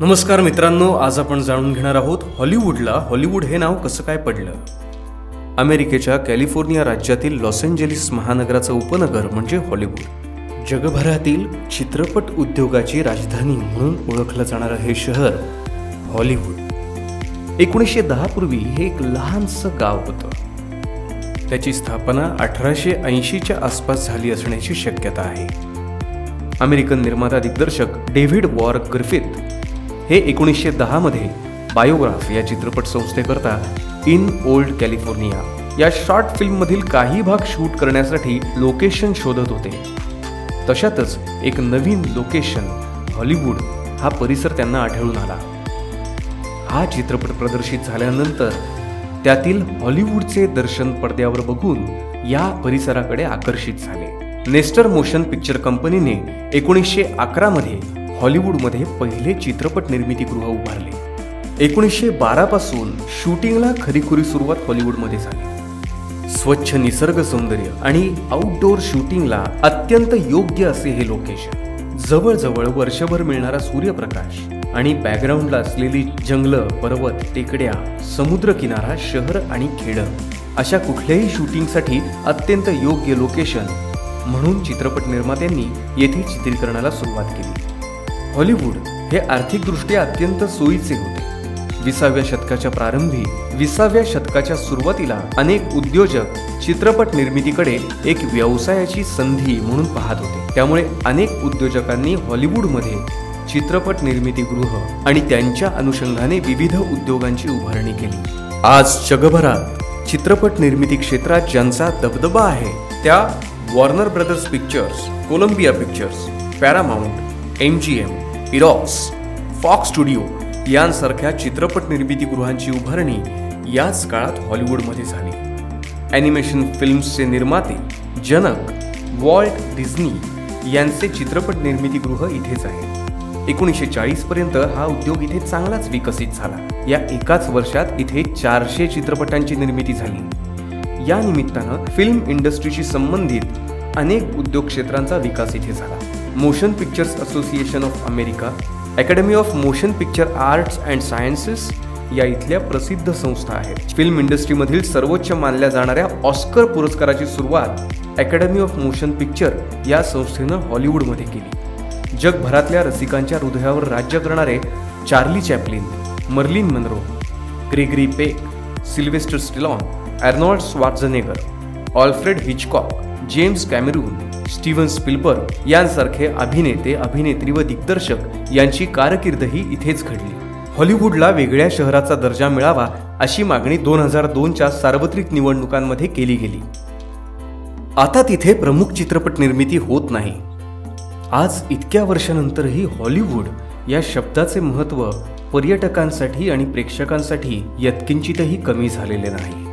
नमस्कार मित्रांनो आज आपण जाणून घेणार आहोत हॉलिवूडला हॉलिवूड हे नाव कसं काय पडलं? अमेरिकेच्या कॅलिफोर्निया राज्यातील लॉस एंजेलिस महानगराचं उपनगर म्हणजे हॉलिवूड. जगभरातील चित्रपट उद्योगाची राजधानी म्हणून ओळखलं जाणारं हे शहर हॉलिवूड. एकोणीसशे दहा पूर्वी हे एक लहानसं गाव होतं. त्याची स्थापना अठराशे ऐंशीच्या आसपास झाली असण्याची शक्यता आहे. अमेरिकन निर्माता दिग्दर्शक डेव्हिड वॉर ग्रिफिथ हे एकोणीसशे दहामध्ये बायोग्राफ या चित्रपट संस्थेकरता इन ओल्ड कॅलिफोर्निया या शॉर्ट फिल्ममधील काही भाग शूट करण्यासाठी लोकेशन शोधत होते. तशातच एक नवीन लोकेशन हॉलिवूड हा परिसर त्यांना आढळून आला. हा चित्रपट प्रदर्शित झाल्यानंतर त्यातील हॉलिवूडचे दर्शन पडद्यावर बघून या परिसराकडे आकर्षित झाले. नेस्टर मोशन पिक्चर कंपनीने एकोणीसशे अकरामध्ये हॉलिवूडमध्ये पहिले चित्रपट निर्मितीगृह उभारले. एकोणीसशे बारा पासून शूटिंगला खरीखुरी सुरुवात हॉलिवूडमध्ये झाली. स्वच्छ निसर्ग सौंदर्य आणि आउटडोअर शूटिंगला अत्यंत योग्य असे हे लोकेशन जवळजवळ वर्षभर मिळणारा सूर्यप्रकाश आणि बॅकग्राऊंडला असलेली जंगलं पर्वत टेकड्या समुद्र किनारा शहर आणि खेडं अशा कुठल्याही शूटिंगसाठी अत्यंत योग्य लोकेशन म्हणून चित्रपट निर्मात्यांनी येथे चित्रीकरणाला सुरुवात केली. हॉलिवूड हे आर्थिकदृष्ट्या अत्यंत सोयीचे होते. विसाव्या शतकाच्या प्रारंभी विसाव्या शतकाच्या सुरुवातीला अनेक उद्योजक चित्रपट निर्मितीकडे एक व्यवसायाची संधी म्हणून पाहत होते. त्यामुळे अनेक उद्योजकांनी हॉलिवूडमध्ये चित्रपट निर्मितीगृह आणि त्यांच्या अनुषंगाने विविध उद्योगांची उभारणी केली. आज जगभरात चित्रपट निर्मिती क्षेत्रात ज्यांचा दबदबा आहे त्या Warner Brothers Pictures Columbia Pictures Paramount M G M इरॉक्स Fox studio यांसारख्या चित्रपट निर्मितीगृहांची उभारणी याच काळात हॉलिवूडमध्ये झाली. ॲनिमेशन फिल्म्सचे निर्माते जनक वॉल्ट डिझनी यांचे चित्रपट निर्मितीगृह इथेच आहे. एकोणीसशे चाळीस पर्यंत हा उद्योग इथे चांगलाच विकसित झाला. या एकाच वर्षात इथे चारशे चित्रपटांची निर्मिती झाली. या निमित्तानं फिल्म इंडस्ट्रीशी संबंधित अनेक उद्योग क्षेत्रांचा विकास इथे झाला. Motion Pictures Association of America Academy of Motion Picture Arts and Sciences या इथल्या प्रसिद्ध संस्था आहेत. फिल्म इंडस्ट्रीमधील सर्वोच्च मानल्या जाणाऱ्या ऑस्कर पुरस्काराची सुरुवात अकॅडमी ऑफ मोशन पिक्चर या संस्थेनं हॉलिवूडमध्ये केली. जगभरातल्या रसिकांच्या हृदयावर राज्य करणारे Charlie Chaplin Marilyn Monroe Gregory Peck Sylvester Stallone Arnold Schwarzenegger Alfred Hitchcock James Cameron Steven Spielberg यांसारखे अभिनेते अभिनेत्री व दिग्दर्शक यांची कारकिर्दही इथेच घडली. हॉलिवूडला वेगळ्या शहराचा दर्जा मिळावा अशी मागणी दोन हजार दोनच्या सार्वत्रिक निवडणुकांमध्ये केली गेली. आता तिथे प्रमुख चित्रपट निर्मिती होत नाही. आज इतक्या वर्षानंतरही हॉलिवूड या शब्दाचे महत्त्व पर्यटकांसाठी आणि प्रेक्षकांसाठी यत्किंचितही कमी झालेले नाही.